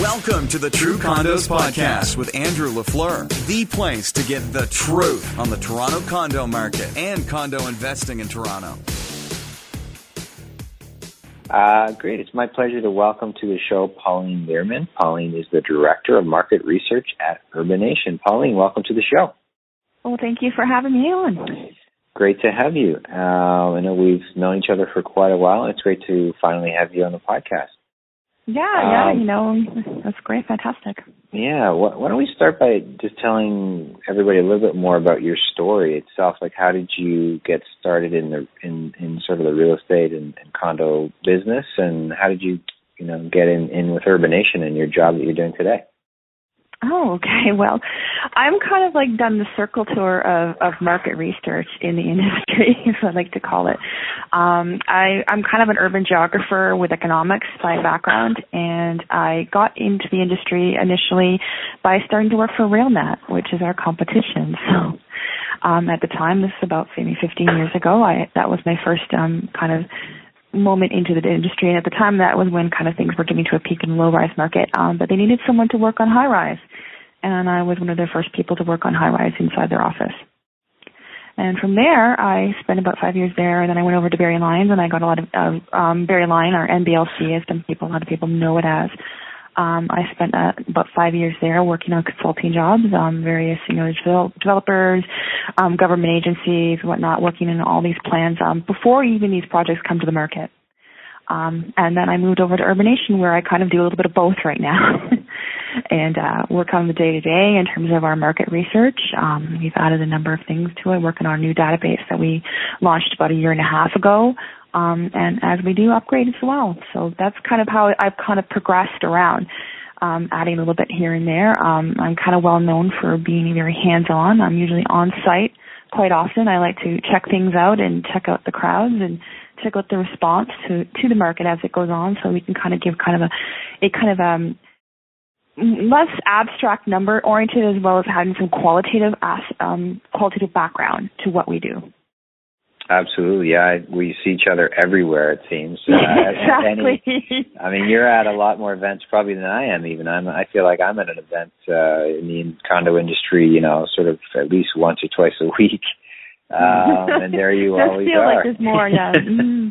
Welcome to the True Condos Podcast with Andrew LaFleur, the place to get the truth on the Toronto condo market and condo investing in Toronto. Uh, great. It's my pleasure to welcome to the show Pauline Lierman. Pauline is the Director of Market Research at Urbanation. Pauline, welcome to the show. Well, thank you for having me on. Great to have you. Uh, I know we've known each other for quite a while. It's great to finally have you on the podcast. Yeah, yeah, um, you know, that's great, fantastic. Yeah, why, why don't we start by just telling everybody a little bit more about your story itself? Like, how did you get started in the in in sort of the real estate and, and condo business, and how did you you know get in in with urbanation and your job that you're doing today? Oh, okay. Well, I'm kind of like done the circle tour of, of market research in the industry, as I like to call it. Um, I, I'm kind of an urban geographer with economics by background, and I got into the industry initially by starting to work for RealNet, which is our competition. So, um, at the time, this is about maybe 15 years ago. I that was my first um, kind of moment into the industry. And at the time, that was when kind of things were getting to a peak in the low rise market. Um, but they needed someone to work on high rise. And I was one of their first people to work on high rise inside their office. And from there, I spent about five years there, and then I went over to Barry Lyons, and I got a lot of uh, um, Barry Lyon, or NBLC, as some people, a lot of people know it as. Um, I spent uh, about five years there working on consulting jobs, um, various you know developers, um, government agencies, whatnot, working in all these plans um, before even these projects come to the market. Um, and then I moved over to Urbanation, where I kind of do a little bit of both right now, and uh, work on the day to day in terms of our market research. Um, we've added a number of things to it. Work on our new database that we launched about a year and a half ago um, and as we do upgrade as well. So that's kind of how I've kind of progressed around, um, adding a little bit here and there. Um, I'm kind of well known for being very hands-on. I'm usually on site quite often. I like to check things out and check out the crowds and check out the response to to the market as it goes on, so we can kind of give kind of a a kind of um less abstract number oriented as well as having some qualitative um, qualitative background to what we do. Absolutely, yeah. We see each other everywhere. It seems. Uh, exactly. Any, I mean, you're at a lot more events probably than I am. Even I'm. I feel like I'm at an event uh, in the condo industry. You know, sort of at least once or twice a week. Um, and there you always feel are. Like there's more. Yeah. Mm-hmm.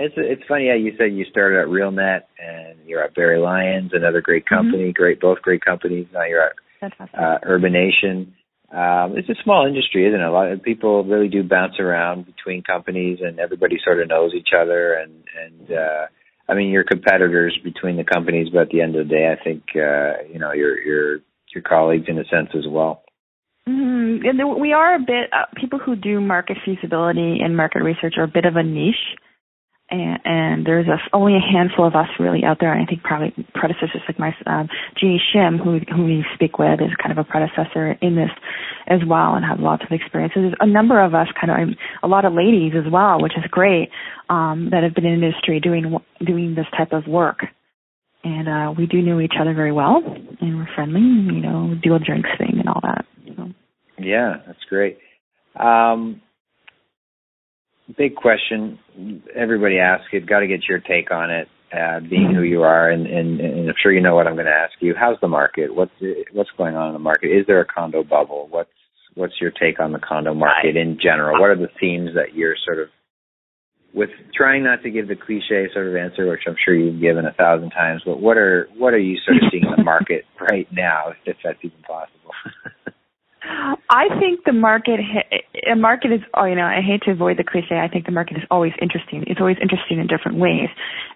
It's it's funny. Yeah, you said you started at RealNet and you're at Barry Lyons, another great mm-hmm. company. Mm-hmm. Great, both great companies. Now you're at uh, Urbanation um, it's a small industry, isn't it? A lot of people really do bounce around between companies, and everybody sort of knows each other. And and uh, I mean, you're competitors between the companies, but at the end of the day, I think uh, you know you're you're your colleagues in a sense as well. Mm-hmm. And we are a bit uh, people who do market feasibility and market research are a bit of a niche and, and there's a, only a handful of us really out there. And I think probably predecessors like my um, Jeannie Shim, who we speak with, is kind of a predecessor in this as well, and have lots of experience. So there's a number of us, kind of a lot of ladies as well, which is great, um, that have been in industry doing doing this type of work. And uh, we do know each other very well, and we're friendly. You know, do a drinks thing and all that. So. Yeah, that's great. Um, big question. Everybody asks it. Got to get your take on it. Uh, being who you are, and, and, and I'm sure you know what I'm going to ask you. How's the market? What's what's going on in the market? Is there a condo bubble? What's what's your take on the condo market in general? What are the themes that you're sort of with trying not to give the cliche sort of answer, which I'm sure you've given a thousand times, but what are what are you sort of seeing in the market right now, if that's even possible? I think the market, a market is, oh, you know, I hate to avoid the cliche. I think the market is always interesting. It's always interesting in different ways.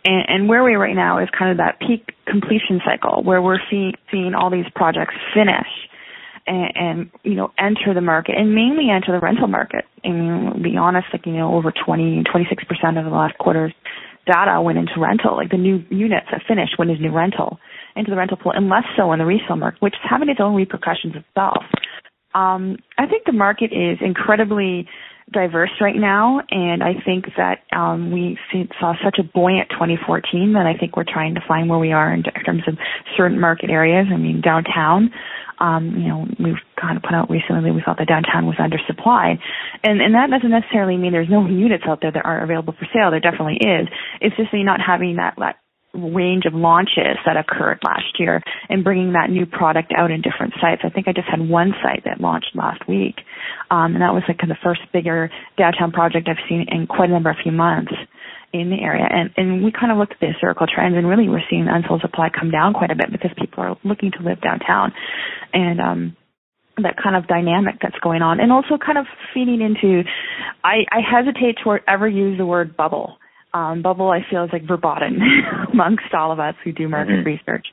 And, and where we are right now is kind of that peak completion cycle where we're see, seeing all these projects finish and, and, you know, enter the market and mainly enter the rental market. And be honest, like, you know, over 20, 26% of the last quarter's data went into rental. Like the new units that finished went into new rental, into the rental pool, and less so in the resale market, which is having its own repercussions itself. Um, I think the market is incredibly diverse right now, and I think that um, we saw such a buoyant 2014 that I think we're trying to find where we are in terms of certain market areas. I mean, downtown, um, you know, we've kind of put out recently we thought that downtown was undersupplied, and and that doesn't necessarily mean there's no units out there that aren't available for sale. There definitely is. It's just that you're not having that that range of launches that occurred last year and bringing that new product out in different sites. I think I just had one site that launched last week, um, and that was like the first bigger downtown project I've seen in quite a number of few months in the area. And, and we kind of looked at the historical trends and really we're seeing unsold supply come down quite a bit because people are looking to live downtown. And, um, that kind of dynamic that's going on and also kind of feeding into I, I hesitate to ever use the word bubble. Um, bubble I feel is like verboten amongst all of us who do market mm-hmm. research.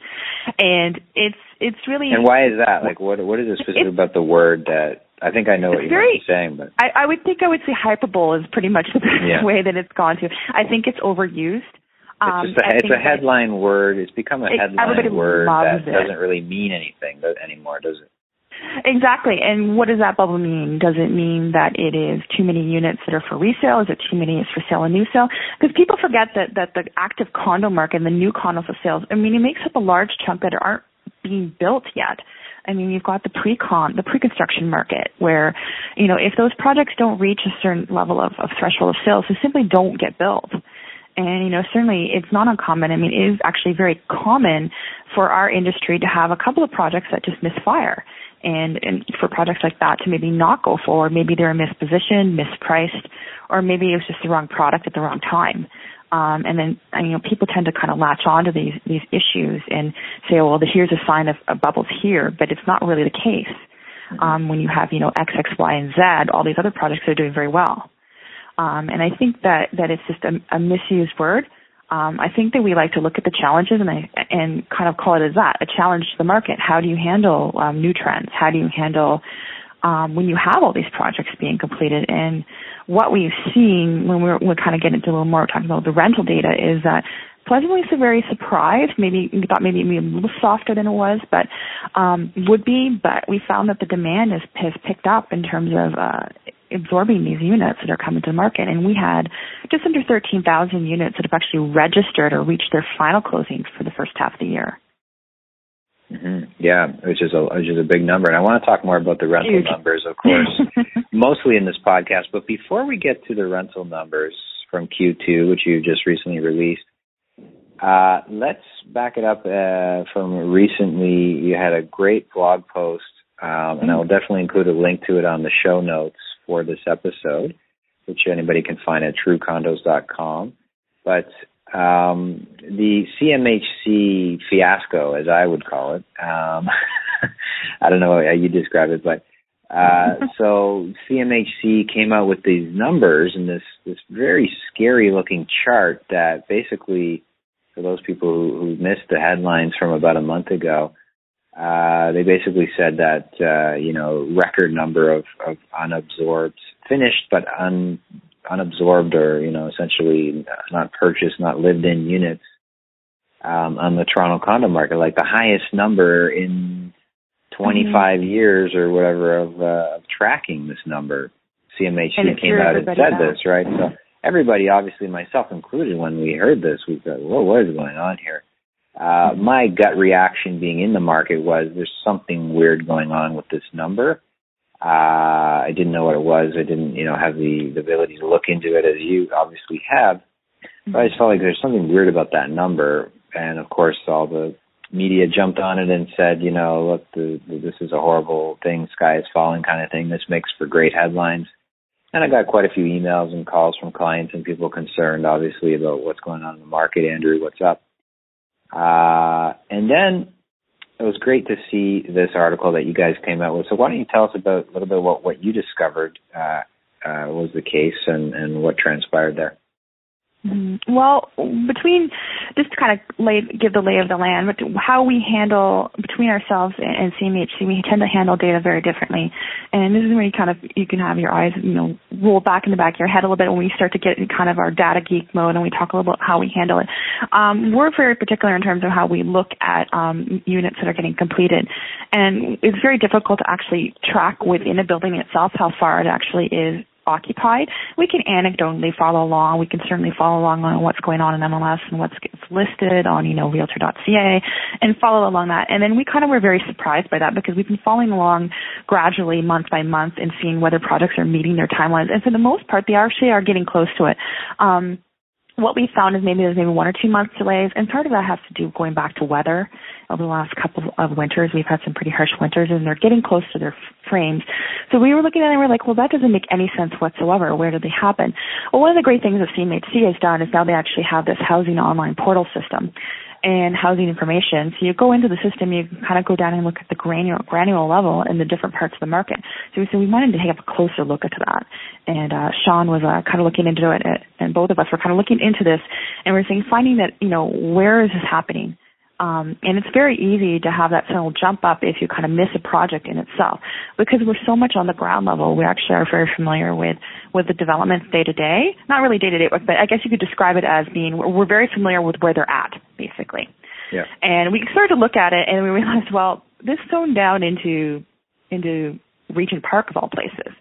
And it's it's really And why is that? Like what what is it specific about the word that I think I know what you're very, saying, but I, I would think I would say hyperbole is pretty much the yeah. way that it's gone to. I think it's overused. Um, it's, a, it's a headline that, word. It's become a headline word that it. doesn't really mean anything anymore, does it? Exactly. And what does that bubble mean? Does it mean that it is too many units that are for resale? Is it too many is for sale and new sale? Because people forget that, that the active condo market and the new condo for sales, I mean, it makes up a large chunk that aren't being built yet. I mean, you've got the pre-con, the pre-construction market where, you know, if those projects don't reach a certain level of, of threshold of sales, they simply don't get built. And, you know, certainly it's not uncommon. I mean, it is actually very common for our industry to have a couple of projects that just misfire. And, and for projects like that to maybe not go forward, maybe they're mispositioned, mispriced, or maybe it was just the wrong product at the wrong time. Um, and then, you know, people tend to kind of latch onto these, these issues and say, well, here's a sign of, of bubbles here, but it's not really the case. Mm-hmm. Um, when you have, you know, X, X, Y, and Z, all these other projects are doing very well. Um, and I think that, that it's just a, a misused word. Um, I think that we like to look at the challenges and I, and kind of call it as that, a challenge to the market. How do you handle um, new trends? How do you handle um, when you have all these projects being completed. And what we've seen when we're, we're kind of getting into a little more talking about the rental data is that pleasantly so very surprised. Maybe we thought maybe it'd be a little softer than it was, but um, would be. But we found that the demand has has picked up in terms of uh, absorbing these units that are coming to market. And we had just under 13,000 units that have actually registered or reached their final closings for the first half of the year. Mm-hmm. Yeah, which is a which is a big number, and I want to talk more about the rental Huge. numbers, of course, mostly in this podcast. But before we get to the rental numbers from Q2, which you just recently released, uh, let's back it up uh, from recently. You had a great blog post, um, and I will definitely include a link to it on the show notes for this episode, which anybody can find at truecondos.com. But um, the CMHC fiasco, as I would call it. Um, I don't know how you describe it, but uh, so CMHC came out with these numbers and this this very scary looking chart that basically, for those people who, who missed the headlines from about a month ago, uh, they basically said that uh, you know record number of, of unabsorbed finished but un unabsorbed or you know essentially not purchased, not lived in units um, on the Toronto condo market, like the highest number in 25 mm-hmm. years or whatever of, uh, of tracking this number. CMHC came out and said this, right? So everybody, obviously myself included, when we heard this, we thought, "Well, what is going on here?" Uh, my gut reaction, being in the market, was there's something weird going on with this number. Uh, I didn't know what it was. I didn't, you know, have the, the ability to look into it as you obviously have. But I just felt like there's something weird about that number. And of course, all the media jumped on it and said, you know, look, the, the, this is a horrible thing, sky is falling kind of thing. This makes for great headlines. And I got quite a few emails and calls from clients and people concerned, obviously, about what's going on in the market. Andrew, what's up? Uh, and then it was great to see this article that you guys came out with. So why don't you tell us about a little bit about what you discovered uh, uh, was the case and, and what transpired there? Mm-hmm. Well, between just to kind of lay, give the lay of the land, but how we handle between ourselves and CMHC, we tend to handle data very differently. And this is where you kind of you can have your eyes, you know, roll back in the back of your head a little bit when we start to get in kind of our data geek mode and we talk a little about how we handle it. Um, we're very particular in terms of how we look at um, units that are getting completed, and it's very difficult to actually track within a building itself how far it actually is occupied. We can anecdotally follow along. We can certainly follow along on what's going on in MLS and what's listed on, you know, realtor.ca and follow along that. And then we kind of were very surprised by that because we've been following along gradually month by month and seeing whether projects are meeting their timelines. And for the most part, they actually are getting close to it. Um, what we found is maybe there's maybe one or two months delays, and part of that has to do going back to weather. Over the last couple of winters, we've had some pretty harsh winters, and they're getting close to their frames. So we were looking at it and we are like, well, that doesn't make any sense whatsoever. Where did they happen? Well, one of the great things that CMHC has done is now they actually have this housing online portal system and housing information. So you go into the system, you kind of go down and look at the granular, granular level in the different parts of the market. So we said we wanted to take a closer look at that. And uh, Sean was uh, kind of looking into it, and both of us were kind of looking into this, and we're saying, finding that, you know, where is this happening? Um, and it's very easy to have that signal jump up if you kind of miss a project in itself. Because we're so much on the ground level, we actually are very familiar with, with the developments day to day. Not really day to day, but I guess you could describe it as being, we're very familiar with where they're at, basically. Yeah. And we started to look at it and we realized, well, this zoned down into, into Regent Park of all places.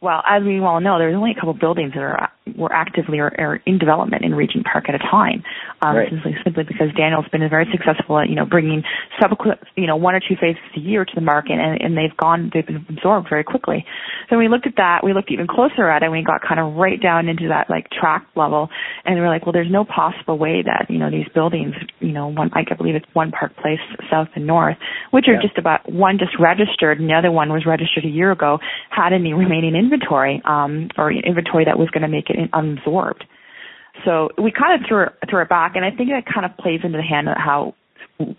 Well, as we all know, there's only a couple buildings that are were actively or, or in development in Regent Park at a time. Um, right. simply, simply because Daniels been very successful at you know bringing subsequent you know one or two phases a year to the market, and, and they've gone they've been absorbed very quickly. So we looked at that, we looked even closer at it, and we got kind of right down into that like track level, and we we're like, well, there's no possible way that you know these buildings, you know, one I believe it's one Park Place south and north, which are yeah. just about one just registered, and the other one was registered a year ago, had any remaining inventory um, or inventory that was going to make it unabsorbed. So we kind of threw it, threw it back, and I think that kind of plays into the hand of how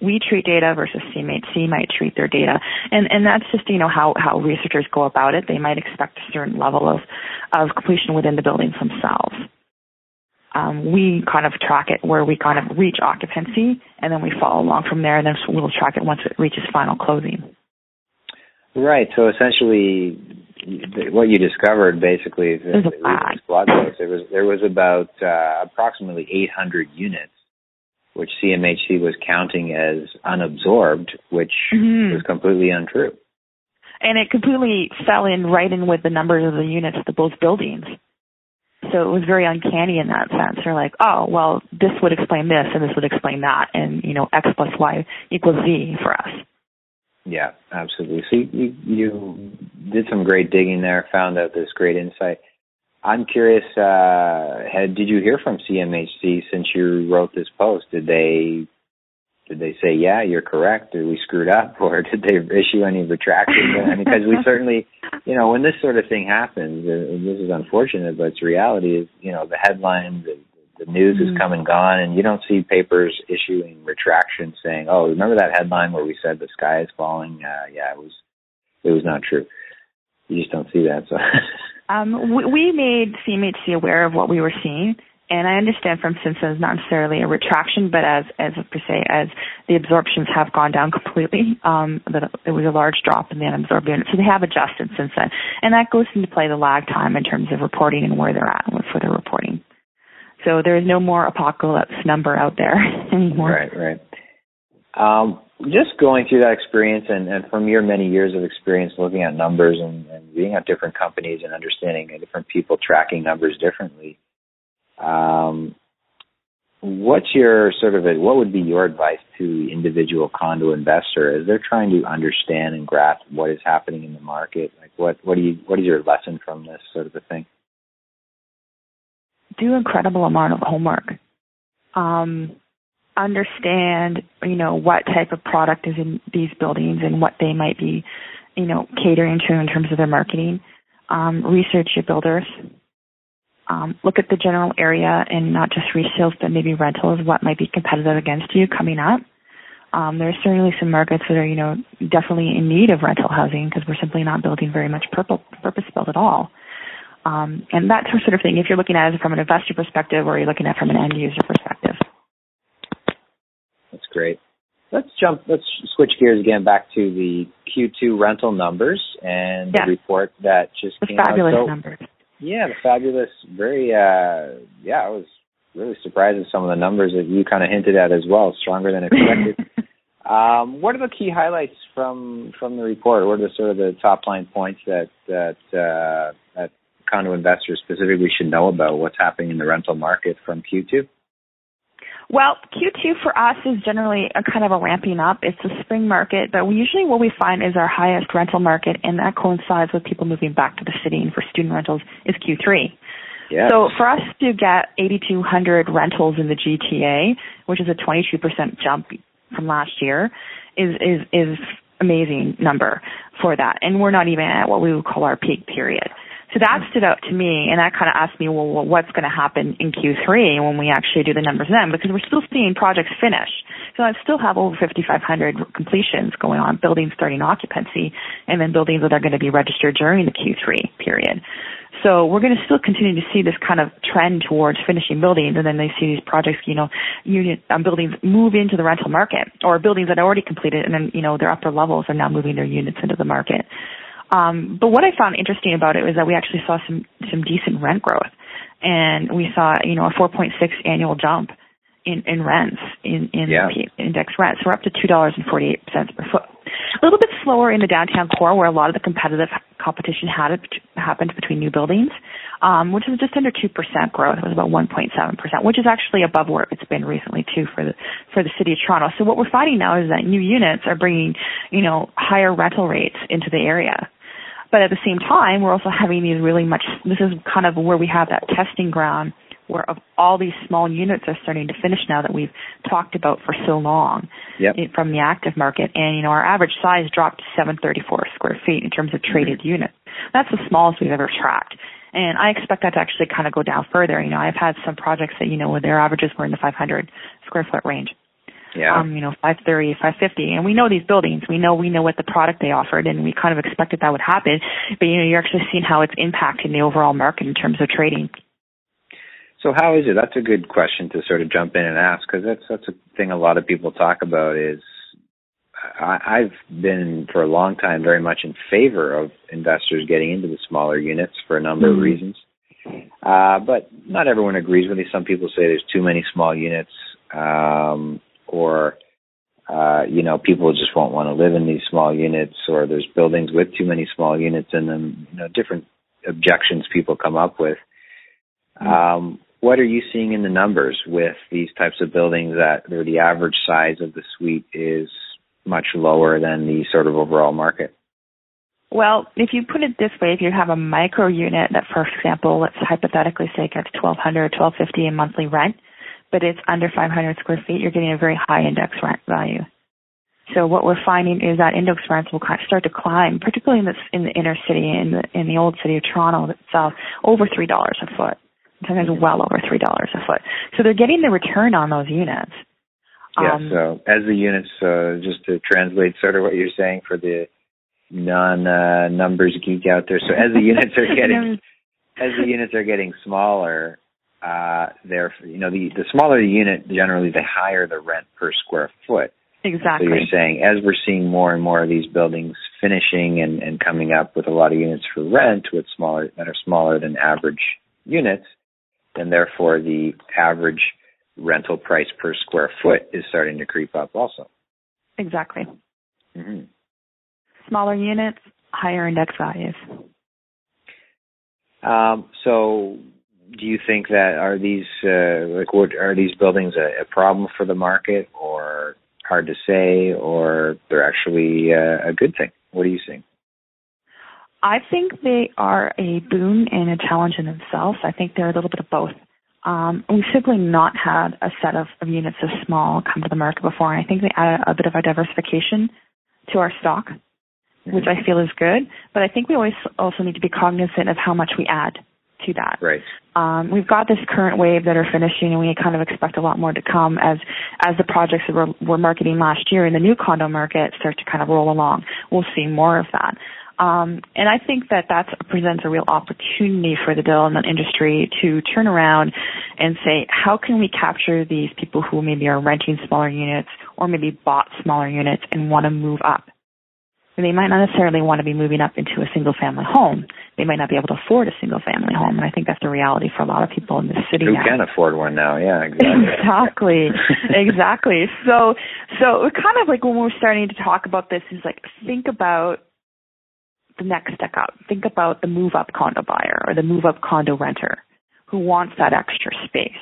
we treat data versus CMHC might treat their data, and and that's just you know how how researchers go about it. They might expect a certain level of of completion within the buildings themselves. Um, we kind of track it where we kind of reach occupancy, and then we follow along from there, and then we'll track it once it reaches final closing. Right. So essentially, what you discovered basically is it was blog post. There was there was about uh, approximately 800 units, which CMHC was counting as unabsorbed, which mm-hmm. was completely untrue. And it completely fell in right in with the numbers of the units of both buildings. So it was very uncanny in that sense. They're like, oh, well, this would explain this and this would explain that, and you know, X plus Y equals Z for us. Yeah, absolutely. So you, you did some great digging there, found out this great insight. I'm curious, uh, had, did you hear from CMHC since you wrote this post? Did they did they say, yeah, you're correct, or we screwed up, or did they issue any retractions? I mean, because we certainly, you know, when this sort of thing happens, and this is unfortunate, but it's reality, is, you know, the headlines, the, the news mm-hmm. has come and gone, and you don't see papers issuing retractions saying, "Oh, remember that headline where we said the sky is falling?" Uh, yeah, it was it was not true. You just don't see that. So, um, we, we made CMHC aware of what we were seeing, and I understand from Simpsons not necessarily a retraction, but as as per se as the absorptions have gone down completely, um, that it was a large drop in the unabsorbed unit. So they have adjusted since then, and that goes into play the lag time in terms of reporting and where they're at with for their reporting. So there is no more apocalypse number out there anymore. Right, right. Um, just going through that experience and, and, from your many years of experience looking at numbers and, and being at different companies and understanding different people tracking numbers differently, um, what's your sort of a, what would be your advice to the individual condo investor as they're trying to understand and grasp what is happening in the market? Like what what do you what is your lesson from this sort of a thing? Do incredible amount of homework. Um, understand, you know, what type of product is in these buildings and what they might be, you know, catering to in terms of their marketing. Um, research your builders. Um, look at the general area and not just resales, but maybe rentals, what might be competitive against you coming up. Um, there's certainly some markets that are, you know, definitely in need of rental housing because we're simply not building very much purpose built at all. Um, and that sort of thing, if you're looking at it from an investor perspective or you're looking at it from an end user perspective. That's great. Let's jump, let's switch gears again back to the Q2 rental numbers and the report that just the came fabulous out. So, numbers. Yeah, the fabulous, very, uh, yeah, I was really surprised at some of the numbers that you kind of hinted at as well, stronger than expected. um, what are the key highlights from from the report? What are the sort of the top line points that that uh, that condo investors specifically should know about what's happening in the rental market from Q2? Well, Q2 for us is generally a kind of a ramping up. It's a spring market, but we usually what we find is our highest rental market, and that coincides with people moving back to the city and for student rentals is Q3. Yeah. So for us to get 8,200 rentals in the GTA, which is a 22% jump from last year, is is is amazing number for that. And we're not even at what we would call our peak period. So that stood out to me, and that kind of asked me, well, what's going to happen in Q3 when we actually do the numbers then? Because we're still seeing projects finish. So I still have over 5,500 completions going on, buildings starting occupancy, and then buildings that are going to be registered during the Q3 period. So we're going to still continue to see this kind of trend towards finishing buildings, and then they see these projects, you know, unit um, buildings move into the rental market, or buildings that are already completed, and then you know their upper levels are now moving their units into the market. Um, but what I found interesting about it was that we actually saw some some decent rent growth, and we saw you know a 4.6 annual jump in, in rents in in yeah. index rents. So we're up to two dollars and 48 cents per foot. A little bit slower in the downtown core, where a lot of the competitive competition had it, happened between new buildings, um, which was just under two percent growth. It was about 1.7 percent, which is actually above where it's been recently too for the for the city of Toronto. So what we're finding now is that new units are bringing you know higher rental rates into the area. But at the same time, we're also having these really much, this is kind of where we have that testing ground where of all these small units are starting to finish now that we've talked about for so long yep. from the active market. And, you know, our average size dropped to 734 square feet in terms of traded mm-hmm. units. That's the smallest we've ever tracked. And I expect that to actually kind of go down further. You know, I've had some projects that, you know, where their averages were in the 500 square foot range yeah. um, you know, 530, 550. And we know these buildings. We know, we know what the product they offered and we kind of expected that would happen. But, you know, you're actually seeing how it's impacting the overall market in terms of trading. So how is it? That's a good question to sort of jump in and ask because that's, that's a thing a lot of people talk about is I, I've been for a long time very much in favor of investors getting into the smaller units for a number mm-hmm. of reasons. Uh, but not everyone agrees with me. Some people say there's too many small units. Um, or uh, you know, people just won't want to live in these small units, or there's buildings with too many small units in them. You know, different objections people come up with. Mm-hmm. Um, what are you seeing in the numbers with these types of buildings that the average size of the suite is much lower than the sort of overall market? Well, if you put it this way, if you have a micro unit that, for example, let's hypothetically say gets 1200 1250 in monthly rent, but it's under 500 square feet, you're getting a very high index rent value. So what we're finding is that index rents will start to climb, particularly in the, in the inner city, in the, in the old city of Toronto itself, over $3 a foot. Sometimes well over $3 a foot. So they're getting the return on those units. Yeah, um, so as the units, uh, just to translate sort of what you're saying for the non uh, numbers geek out there. So as the units are getting as the units are getting smaller, uh, they're you know the the smaller the unit, generally the higher the rent per square foot. Exactly. So you're saying as we're seeing more and more of these buildings finishing and, and coming up with a lot of units for rent with smaller that are smaller than average units, then therefore the average rental price per square foot is starting to creep up also. Exactly. Mm-hmm. Smaller units, higher index values. Um, so do you think that are these uh, like what are these buildings a, a, problem for the market or hard to say or they're actually uh, a good thing? What are you seeing? I think they are a boon and a challenge in themselves. I think they're a little bit of both. Um, we've simply not had a set of, of units this small come to the market before, and I think they add a, a bit of a diversification to our stock, which I feel is good. But I think we always also need to be cognizant of how much we add to that. Right. Um, we've got this current wave that are finishing, and we kind of expect a lot more to come as as the projects that we're, we're marketing last year in the new condo market start to kind of roll along. We'll see more of that. Um, and I think that that presents a real opportunity for the development industry to turn around and say, how can we capture these people who maybe are renting smaller units or maybe bought smaller units and want to move up? And they might not necessarily want to be moving up into a single family home. They might not be able to afford a single family home. And I think that's the reality for a lot of people in the city Who now. can afford one now? Yeah, exactly. exactly. exactly. So, so kind of like when we're starting to talk about this is like, think about the next step up. Think about the move up condo buyer or the move up condo renter who wants that extra space.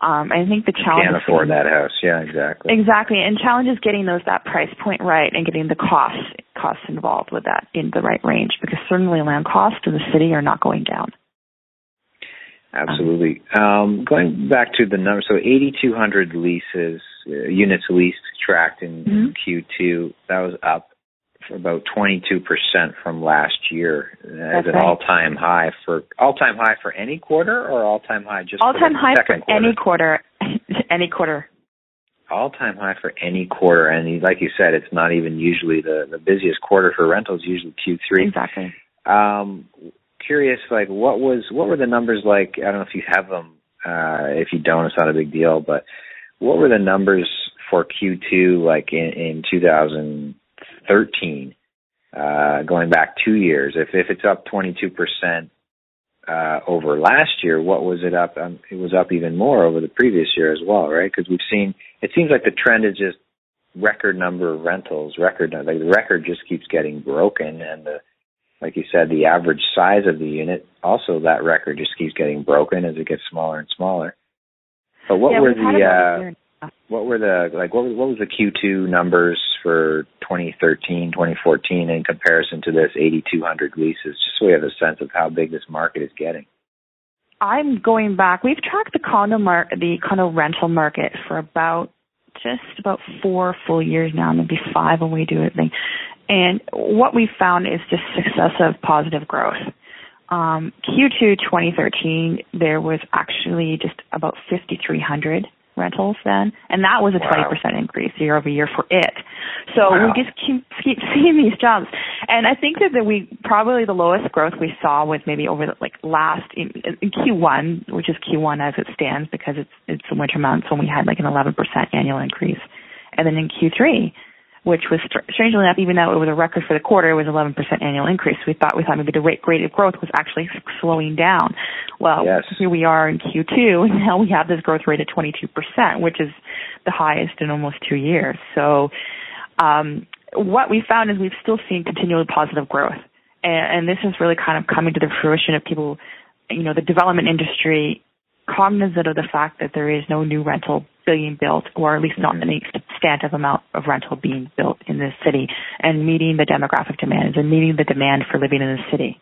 Um, I think the challenge can't afford that house. Yeah, exactly. Exactly, and challenge is getting those that price point right and getting the costs costs involved with that in the right range because certainly land costs in the city are not going down. Absolutely. Um, going back to the number, so 8,200 leases, uh, units leased tracked in, mm-hmm. Q2. That was up about 22% from last year as That's an right. all-time high for all-time high for any quarter or all-time high just all-time high second for quarter? any quarter, any quarter. All-time high for any quarter, and like you said, it's not even usually the the busiest quarter for rentals. Usually Q3. Exactly. Um, curious, like what was what were the numbers like? I don't know if you have them. Uh, if you don't, it's not a big deal. But what were the numbers for Q2 like in, in 2013? Uh, going back two years, if if it's up 22 percent uh, over last year, what was it up? Um, it was up even more over the previous year as well, right? Because we've seen. It seems like the trend is just record number of rentals. Record like the record just keeps getting broken, and the like you said, the average size of the unit, also that record just keeps getting broken as it gets smaller and smaller. But what yeah, were the what were the like what was what was the Q2 numbers for 2013, 2014 in comparison to this 8200 leases just so we have a sense of how big this market is getting. I'm going back. We've tracked the condo mar- the condo rental market for about just about four full years now, maybe five when we do it. And what we found is just successive positive growth. Um, Q2 2013, there was actually just about 5,300 rentals then, and that was a wow. 20% increase year over year for it. So wow. we just keep keep seeing these jumps, and I think that, that we probably the lowest growth we saw was maybe over the, like last in, in Q1, which is Q1 as it stands because it's it's the winter months when we had like an 11% annual increase, and then in Q3 which was strangely enough, even though it was a record for the quarter, it was 11% annual increase. We thought we thought maybe the rate, rate of growth was actually slowing down. Well, yes. here we are in Q2, and now we have this growth rate at 22%, which is the highest in almost two years. So, um, what we found is we've still seen continually positive growth, and, and this is really kind of coming to the fruition of people, you know, the development industry cognizant of the fact that there is no new rental being built, or at least not any substantive amount of rental being built in this city, and meeting the demographic demands and meeting the demand for living in the city.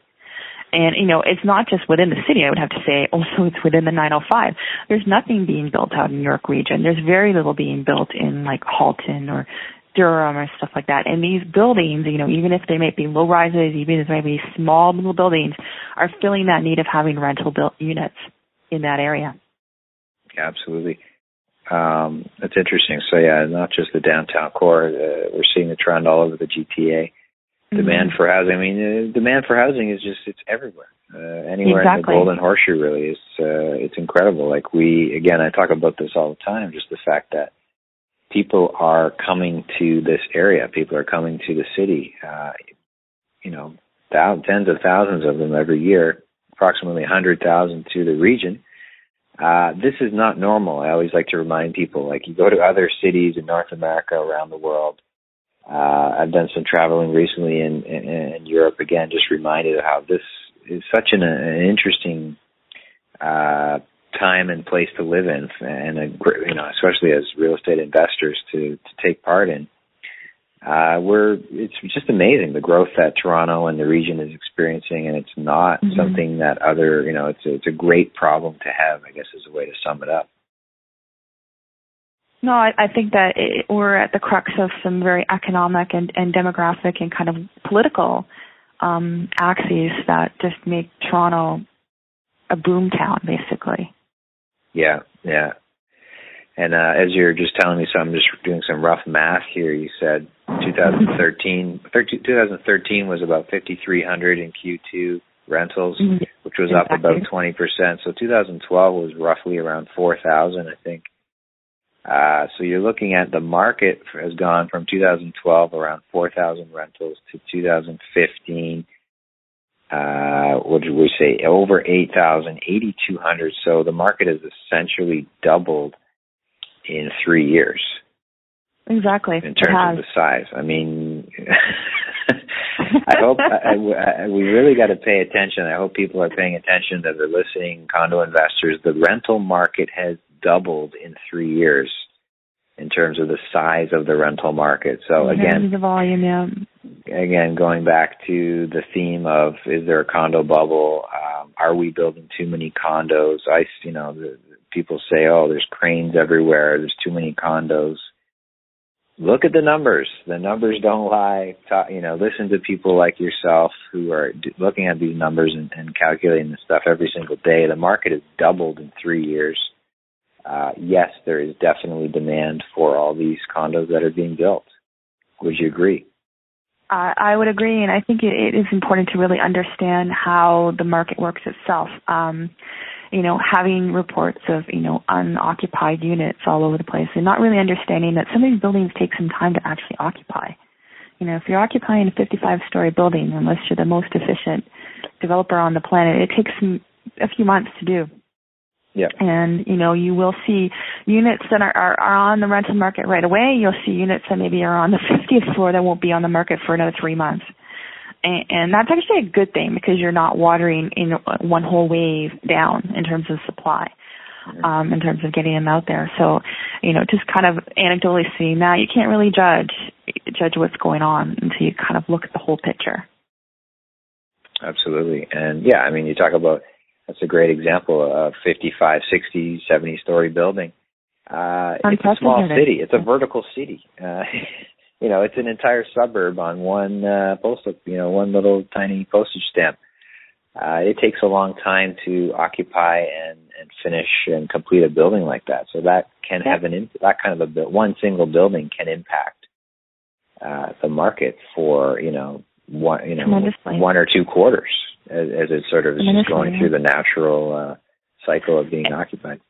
And, you know, it's not just within the city, I would have to say, also it's within the 905. There's nothing being built out in New York region. There's very little being built in like Halton or Durham or stuff like that. And these buildings, you know, even if they might be low rises, even if they might be small little buildings, are filling that need of having rental built units in that area. Absolutely. Um, that's interesting. So yeah, not just the downtown core. Uh, we're seeing the trend all over the GTA. Mm-hmm. Demand for housing. I mean, uh, demand for housing is just it's everywhere. Uh, anywhere exactly. in the Golden Horseshoe, really, is uh, it's incredible. Like we again, I talk about this all the time. Just the fact that people are coming to this area. People are coming to the city. Uh, you know, thousands, tens of thousands of them every year approximately 100,000 to the region. Uh, this is not normal. I always like to remind people, like you go to other cities in North America, around the world. Uh, I've done some traveling recently in, in, in Europe. Again, just reminded of how this is such an, an interesting uh, time and place to live in, and a, you know, especially as real estate investors to to take part in uh, we're it's just amazing the growth that Toronto and the region is experiencing, and it's not mm-hmm. something that other you know it's a, it's a great problem to have. I guess is a way to sum it up. No, I, I think that it, we're at the crux of some very economic and, and demographic and kind of political um, axes that just make Toronto a boom town, basically. Yeah, yeah. And uh, as you're just telling me, so I'm just doing some rough math here. You said 2013, 2013 was about 5,300 in Q2 rentals, Mm-hmm. which was exactly. up about 20%. So 2012 was roughly around 4,000, I think. Uh, so you're looking at the market has gone from 2012 around 4,000 rentals to 2015. Uh, what did we say? Over 8,000, 8,200. So the market has essentially doubled in three years. Exactly. In terms of the size, I mean, I hope I, I, we really got to pay attention. I hope people are paying attention that they're listening. Condo investors, the rental market has doubled in three years in terms of the size of the rental market. So again, the volume, yeah. Again, going back to the theme of is there a condo bubble? Um, are we building too many condos? I, you know, the, people say, oh, there's cranes everywhere. There's too many condos. Look at the numbers. The numbers don't lie. Talk, you know, listen to people like yourself who are d- looking at these numbers and, and calculating this stuff every single day. The market has doubled in three years. Uh, yes, there is definitely demand for all these condos that are being built. Would you agree? Uh, I would agree, and I think it, it is important to really understand how the market works itself. Um, you know, having reports of, you know, unoccupied units all over the place and not really understanding that some of these buildings take some time to actually occupy. You know, if you're occupying a 55 story building, unless you're the most efficient developer on the planet, it takes some, a few months to do. Yeah. And, you know, you will see units that are, are, are on the rental market right away. You'll see units that maybe are on the 50th floor that won't be on the market for another three months. And, and that's actually a good thing because you're not watering in one whole wave down in terms of supply. Um, in terms of getting them out there. So, you know, just kind of anecdotally seeing that, you can't really judge judge what's going on until you kind of look at the whole picture. Absolutely. And yeah, I mean, you talk about that's a great example of 55, 60, 70 story building. Uh, it's a small city. It's a vertical city. Uh, you know, it's an entire suburb on one uh, postal, you know, one little tiny postage stamp. Uh, it takes a long time to occupy and, and finish and complete a building like that. So that can have an that kind of a one single building can impact uh, the market for you know one you know one or two quarters as, as it sort of is going through the natural uh, cycle of being occupied.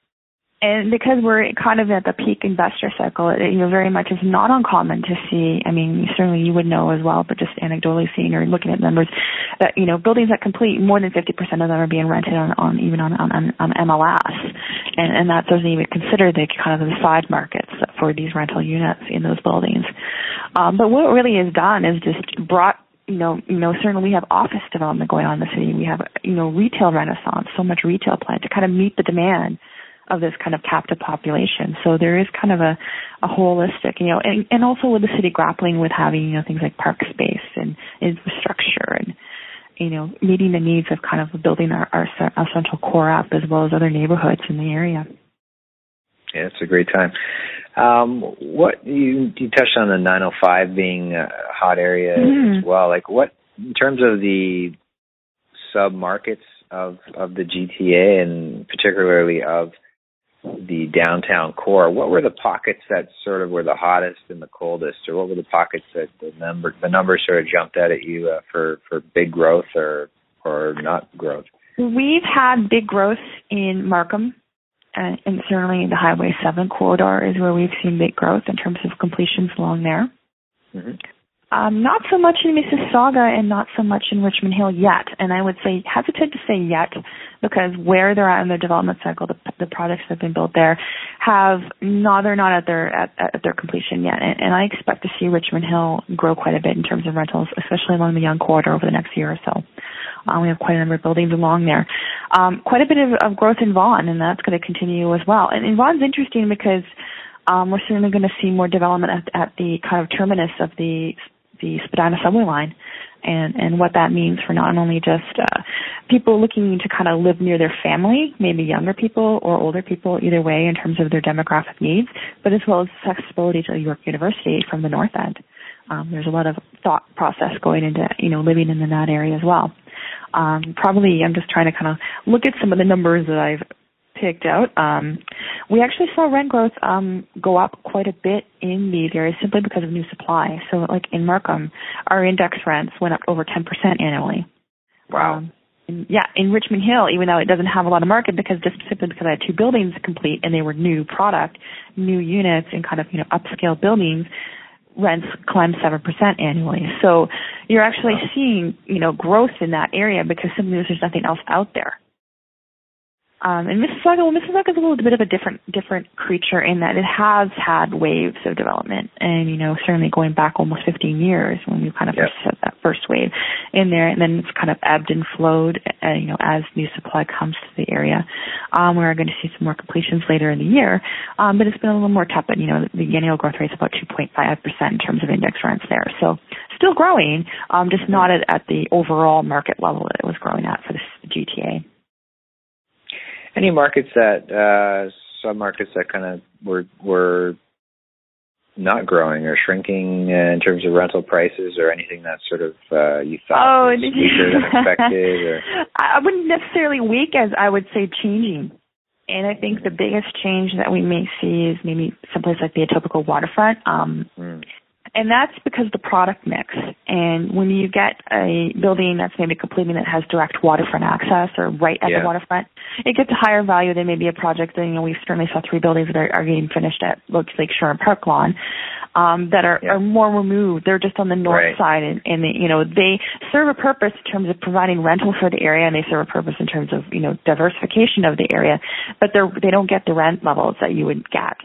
And because we're kind of at the peak investor cycle, it, you know, very much is not uncommon to see. I mean, certainly you would know as well, but just anecdotally seeing or looking at numbers, that you know, buildings that complete more than 50% of them are being rented on, on even on, on on MLS, and and that doesn't even consider the kind of the side markets for these rental units in those buildings. Um, but what really has done is just brought you know, you know, certainly we have office development going on in the city. We have, you know, retail renaissance, so much retail plan to kind of meet the demand of this kind of captive population. So there is kind of a, a holistic, you know, and, and also with the city grappling with having, you know, things like park space and infrastructure and, you know, meeting the needs of kind of building our, our, our central core up as well as other neighborhoods in the area. Yeah, it's a great time. Um, what you you touched on the 905 being a hot area mm. as well. Like what in terms of the sub markets of of the GTA and particularly of the downtown core, what were the pockets that sort of were the hottest and the coldest, or what were the pockets that the number the numbers sort of jumped out at you uh, for for big growth or or not growth? We've had big growth in Markham, and, and certainly the Highway 7 corridor is where we've seen big growth in terms of completions along there. Mm-hmm. Um, not so much in Mississauga and not so much in Richmond Hill yet. And I would say hesitant to say yet because where they're at in their development cycle, the, the projects that have been built there have no, they're not at their at, at their completion yet. And, and I expect to see Richmond Hill grow quite a bit in terms of rentals, especially along the Yonge corridor over the next year or so. Um, we have quite a number of buildings along there. Um, quite a bit of, of growth in Vaughan, and that's going to continue as well. And, and Vaughan's interesting because um, we're certainly going to see more development at, at the kind of terminus of the the Spadina subway line and and what that means for not only just uh, people looking to kind of live near their family, maybe younger people or older people, either way in terms of their demographic needs, but as well as accessibility to York University from the north end. Um, there's a lot of thought process going into you know living in that area as well. Um, probably I'm just trying to kind of look at some of the numbers that I've picked out. Um, we actually saw rent growth um, go up quite a bit in these areas simply because of new supply. So, like in Markham, our index rents went up over 10% annually. Wow. Um, in, yeah, in Richmond Hill, even though it doesn't have a lot of market, because just simply because I had two buildings complete and they were new product, new units, and kind of you know upscale buildings, rents climbed seven percent annually. So you're actually seeing you know growth in that area because simply there's nothing else out there. Um, and Mississauga, well, Mississauga is a little bit of a different different creature in that it has had waves of development, and you know certainly going back almost 15 years when we kind of yep. first had that first wave in there, and then it's kind of ebbed and flowed, uh, you know, as new supply comes to the area. Um, we're going to see some more completions later in the year, um, but it's been a little more tepid. You know, the annual growth rate is about 2.5 percent in terms of index rents there, so still growing, um, just not at, at the overall market level that it was growing at for the GTA. Any markets that uh, sub markets that kind of were were not growing or shrinking in terms of rental prices or anything that sort of uh, you thought oh, was weaker than expected? Or? I wouldn't necessarily weak as I would say changing. And I think the biggest change that we may see is maybe someplace like the Etobicoke waterfront. Um, mm and that's because the product mix. And when you get a building that's maybe completing that has direct waterfront access or right at yeah. the waterfront, it gets a higher value than maybe a project that, you know, we certainly saw three buildings that are, are getting finished at Lake Shore and Park Lawn, um, that are, yeah. are more removed. They're just on the north right. side and, and they, you know, they serve a purpose in terms of providing rental for the area and they serve a purpose in terms of, you know, diversification of the area, but they're, they don't get the rent levels that you would get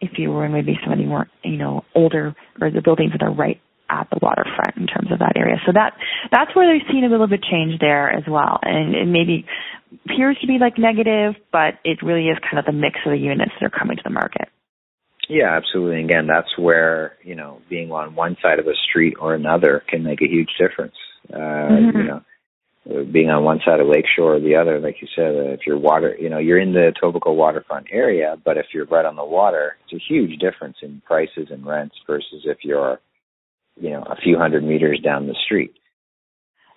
if you were in maybe some of the more, you know, older or the buildings that are right at the waterfront in terms of that area. So that that's where they've seen a little bit change there as well. And it maybe appears to be like negative, but it really is kind of the mix of the units that are coming to the market. Yeah, absolutely. Again, that's where, you know, being on one side of a street or another can make a huge difference. Uh, mm-hmm. you know, being on one side of Lakeshore or the other, like you said, if you're water, you know, you're in the Etobicoke waterfront area, but if you're right on the water, it's a huge difference in prices and rents versus if you're, you know, a few hundred meters down the street.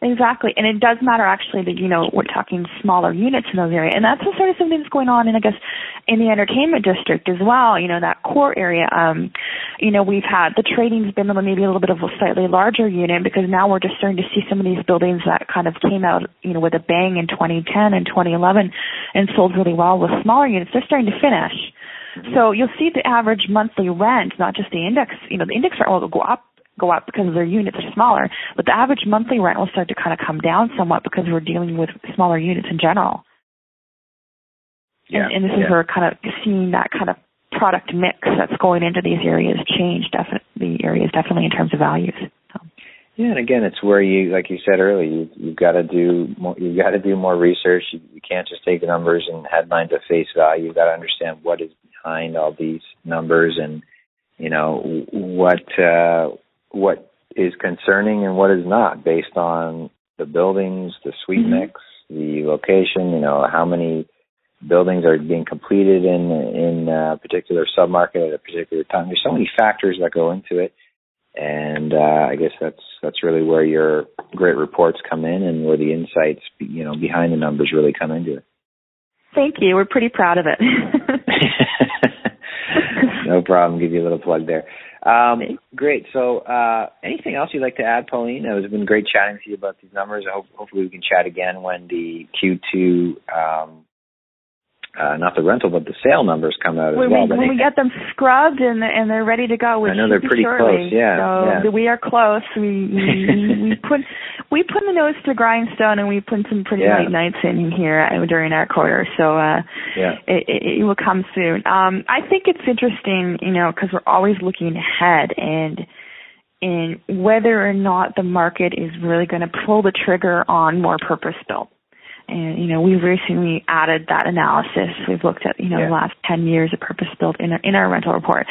Exactly. And it does matter actually that, you know, we're talking smaller units in those areas. And that's the sort of something that's going on in, I guess, in the entertainment district as well, you know, that core area. Um, you know, we've had, the trading's been maybe a little bit of a slightly larger unit because now we're just starting to see some of these buildings that kind of came out, you know, with a bang in 2010 and 2011 and sold really well with smaller units. They're starting to finish. So you'll see the average monthly rent, not just the index, you know, the index rent will go up go up because their units are smaller, but the average monthly rent will start to kind of come down somewhat because we're dealing with smaller units in general. Yeah, and, and this yeah. is where kind of seeing that kind of product mix that's going into these areas change definitely areas definitely in terms of values. So. Yeah, and again, it's where you, like you said earlier, you, you've got to do more. You've got to do more research. You, you can't just take the numbers and headlines at face value. You've got to understand what is behind all these numbers and you know what uh, what is concerning and what is not based on the buildings, the suite mm-hmm. mix, the location, you know, how many buildings are being completed in in a particular submarket at a particular time. There's so many factors that go into it. And uh, I guess that's that's really where your great reports come in, and where the insights, you know, behind the numbers really come into it. Thank you. We're pretty proud of it. no problem. Give you a little plug there. Um, great. So, uh, anything else you'd like to add, Pauline? It's been great chatting to you about these numbers. I hope, hopefully, we can chat again when the Q2 um, uh, not the rental, but the sale numbers come out as when well. We, when we get them scrubbed and and they're ready to go, I know they're pretty shortly. close. Yeah, so yeah. we are close. We we, we put we put the nose to grindstone and we put some pretty yeah. late nights in here during our quarter. So uh, yeah, it, it, it will come soon. Um, I think it's interesting, you know, because we're always looking ahead and in whether or not the market is really going to pull the trigger on more purpose built and you know we've recently added that analysis. We've looked at you know yeah. the last 10 years of purpose built in our, in our rental report.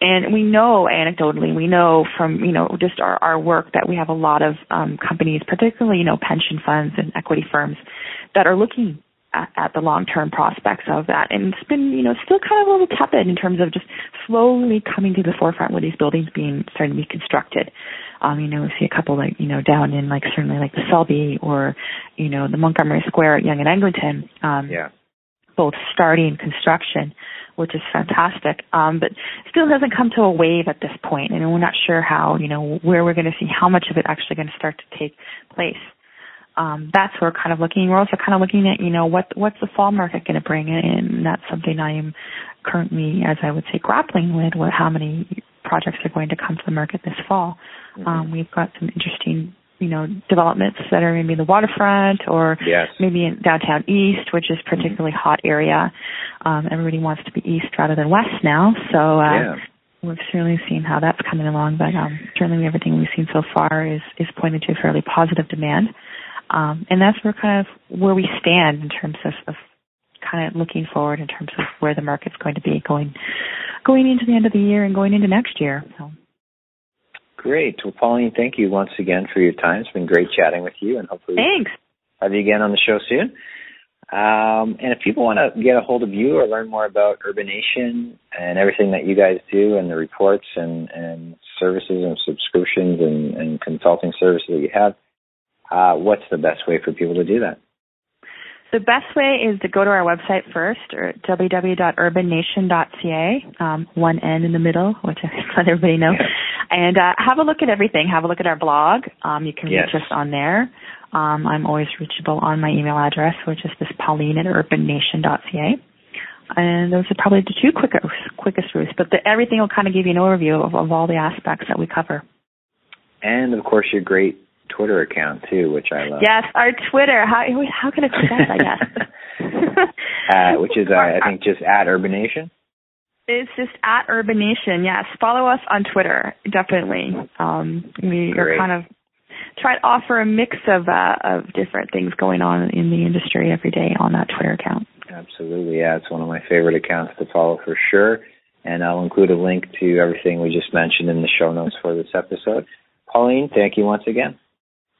And we know anecdotally we know from you know just our, our work that we have a lot of um, companies particularly you know pension funds and equity firms that are looking at, at the long term prospects of that. And it's been you know still kind of a little tepid in terms of just slowly coming to the forefront with these buildings being starting to be constructed um, you know, we see a couple like, you know, down in like certainly like the Selby or, you know, the Montgomery Square at Yonge and Eglinton. Um, yeah. Both starting construction, which is fantastic. Um, but still doesn't come to a wave at this point, and we're not sure how, you know, where we're going to see how much of it actually going to start to take place. Um, that's where we're kind of looking. We're also kind of looking at, you know, what what's the fall market going to bring in, and that's something I am currently, as I would say, grappling with. What how many projects are going to come to the market this fall? Mm-hmm. Um, we've got some interesting, you know, developments that are maybe in the waterfront or yes. maybe in downtown east, which is particularly mm-hmm. hot area. Um, everybody wants to be east rather than west now, so uh, yeah. we've certainly seen how that's coming along. But um, certainly everything we've seen so far is is pointing to fairly positive demand. Um, and that's where kind of where we stand in terms of, of kind of looking forward in terms of where the market's going to be going going into the end of the year and going into next year. So. Great. Well, Pauline, thank you once again for your time. It's been great chatting with you, and hopefully thanks have you again on the show soon. Um, and if people want to get a hold of you or learn more about Urbanation and everything that you guys do and the reports and, and services and subscriptions and, and consulting services that you have, uh, what's the best way for people to do that? The best way is to go to our website first, or www.urbanation.ca, um, one N in the middle, which I let everybody know, and uh, have a look at everything. Have a look at our blog. Um, you can yes. reach us on there. Um, I'm always reachable on my email address, which is this Pauline at urbanation.ca. And those are probably the two quickest quickest routes. But the, everything will kind of give you an overview of, of all the aspects that we cover. And of course, your great Twitter account too, which I love. Yes, our Twitter. How how can I forget? I guess. uh, which is uh, I think just at Urbanation. It's just at Urbanation. Yes, follow us on Twitter. Definitely. Um, we Great. are kind of try to offer a mix of uh, of different things going on in the industry every day on that Twitter account. Absolutely, yeah, it's one of my favorite accounts to follow for sure. And I'll include a link to everything we just mentioned in the show notes for this episode. Pauline, thank you once again.